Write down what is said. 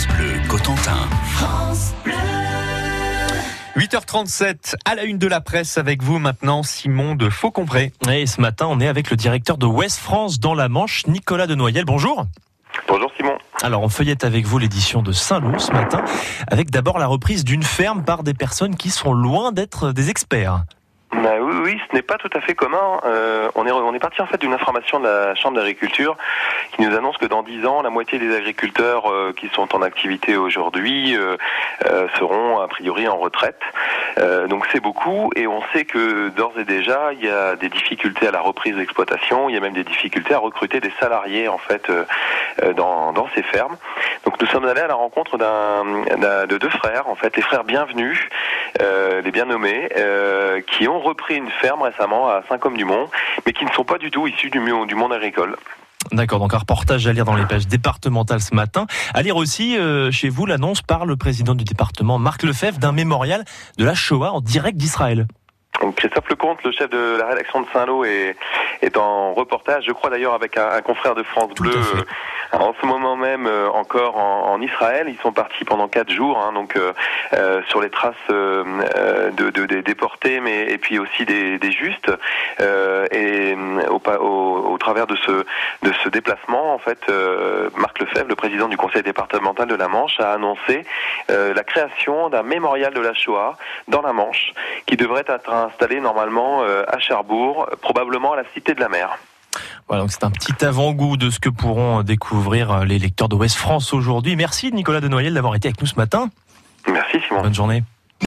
France Bleu Cotentin. 8h37 à la une de la presse avec vous maintenant Simon de Faucompré. Et ce matin, on est avec le directeur de Ouest France dans la Manche, Nicolas de Noyel. Bonjour. Bonjour Simon. Alors on feuillette avec vous l'édition de Saint-Lô ce matin, avec d'abord la reprise d'une ferme par des personnes qui sont loin d'être des experts. Bah oui, oui, ce n'est pas tout à fait commun. Euh, on est on est parti en fait d'une information de la Chambre d'agriculture qui nous annonce que dans 10 ans, la moitié des agriculteurs euh, qui sont en activité aujourd'hui euh, seront a priori en retraite. Euh, donc c'est beaucoup et on sait que d'ores et déjà, il y a des difficultés à la reprise d'exploitation, il y a même des difficultés à recruter des salariés en fait euh, dans, dans ces fermes. Donc nous sommes allés à la rencontre de deux frères, en fait, les frères bienvenus, euh, les bien nommés, euh, qui ont repris une ferme récemment à Saint-Côme-du-Mont, mais qui ne sont pas du tout issus du monde agricole. D'accord, donc un reportage à lire dans les pages départementales ce matin. À lire aussi euh, chez vous l'annonce par le président du département, Marc Lefebvre, d'un mémorial de la Shoah en direct d'Israël. Christophe Lecomte, le chef de la rédaction de Saint-Lô, est, est en reportage, je crois d'ailleurs avec un, un confrère de France Bleu, euh, en ce moment même euh, encore en, en Israël. Ils sont partis pendant quatre jours, hein, donc euh, sur les traces de, de- des déportés, mais et puis aussi des, des justes. Et au travers de ce de ce déplacement, en fait, euh, Marc Lefebvre, le président du conseil départemental de la Manche, a annoncé euh, la création d'un mémorial de la Shoah dans la Manche, qui devrait être installé normalement euh, à Cherbourg, probablement à la Cité de la Mer. Voilà, donc c'est un petit avant-goût de ce que pourront découvrir les lecteurs de Ouest France aujourd'hui. Merci Nicolas de Noyel d'avoir été avec nous ce matin. Merci Simon. Bonne journée.